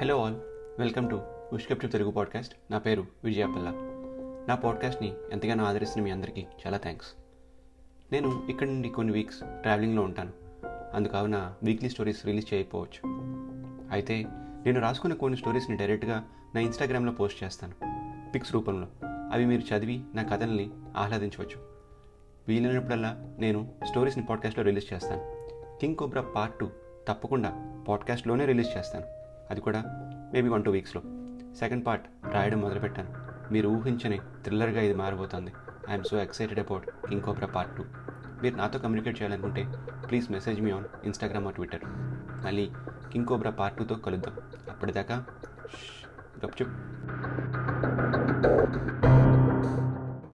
Hello all welcome to ఉష్కప్టు Telugu podcast నా పేరు విజయపల్ల. నా పాడ్కాస్ట్ని ఎంతగానో ఆదరిస్తున్న మీ అందరికీ చాలా థ్యాంక్స్ నేను ఇక్కడ నుండి కొన్ని వీక్స్ ట్రావెలింగ్లో ఉంటాను. అందుకావున వీక్లీ స్టోరీస్ రిలీజ్ చేయకపోవచ్చు. అయితే నేను రాసుకున్న కొన్ని స్టోరీస్ని డైరెక్ట్గా నా ఇన్స్టాగ్రామ్లో పోస్ట్ చేస్తాను. పిక్స్ రూపంలో. అవి మీరు చదివి నా కథల్ని ఆహ్లాదించవచ్చు. వీలైనప్పుడల్లా నేను స్టోరీస్ని పాడ్కాస్ట్లో రిలీజ్ చేస్తాను. కింగ్ కోబ్రా పార్ట్ టూ తప్పకుండా పాడ్కాస్ట్లోనే రిలీజ్ చేస్తాను. అది కూడా మేబీ వన్ టూ వీక్స్లో. సెకండ్ పార్ట్ రాయడం మొదలుపెట్టాను. మీరు ఊహించని థ్రిల్లర్గా ఇది మారిపోతుంది I'm so excited about king cobra part two. మీరు నాతో కమ్యూనికేట్ చేయాలనుకుంటే please message me on Instagram or Twitter. మళ్ళీ కింగ్ కోబ్రా పార్ట్ టూతో కలుద్దాం. అప్పటిదాకా గప్చుప్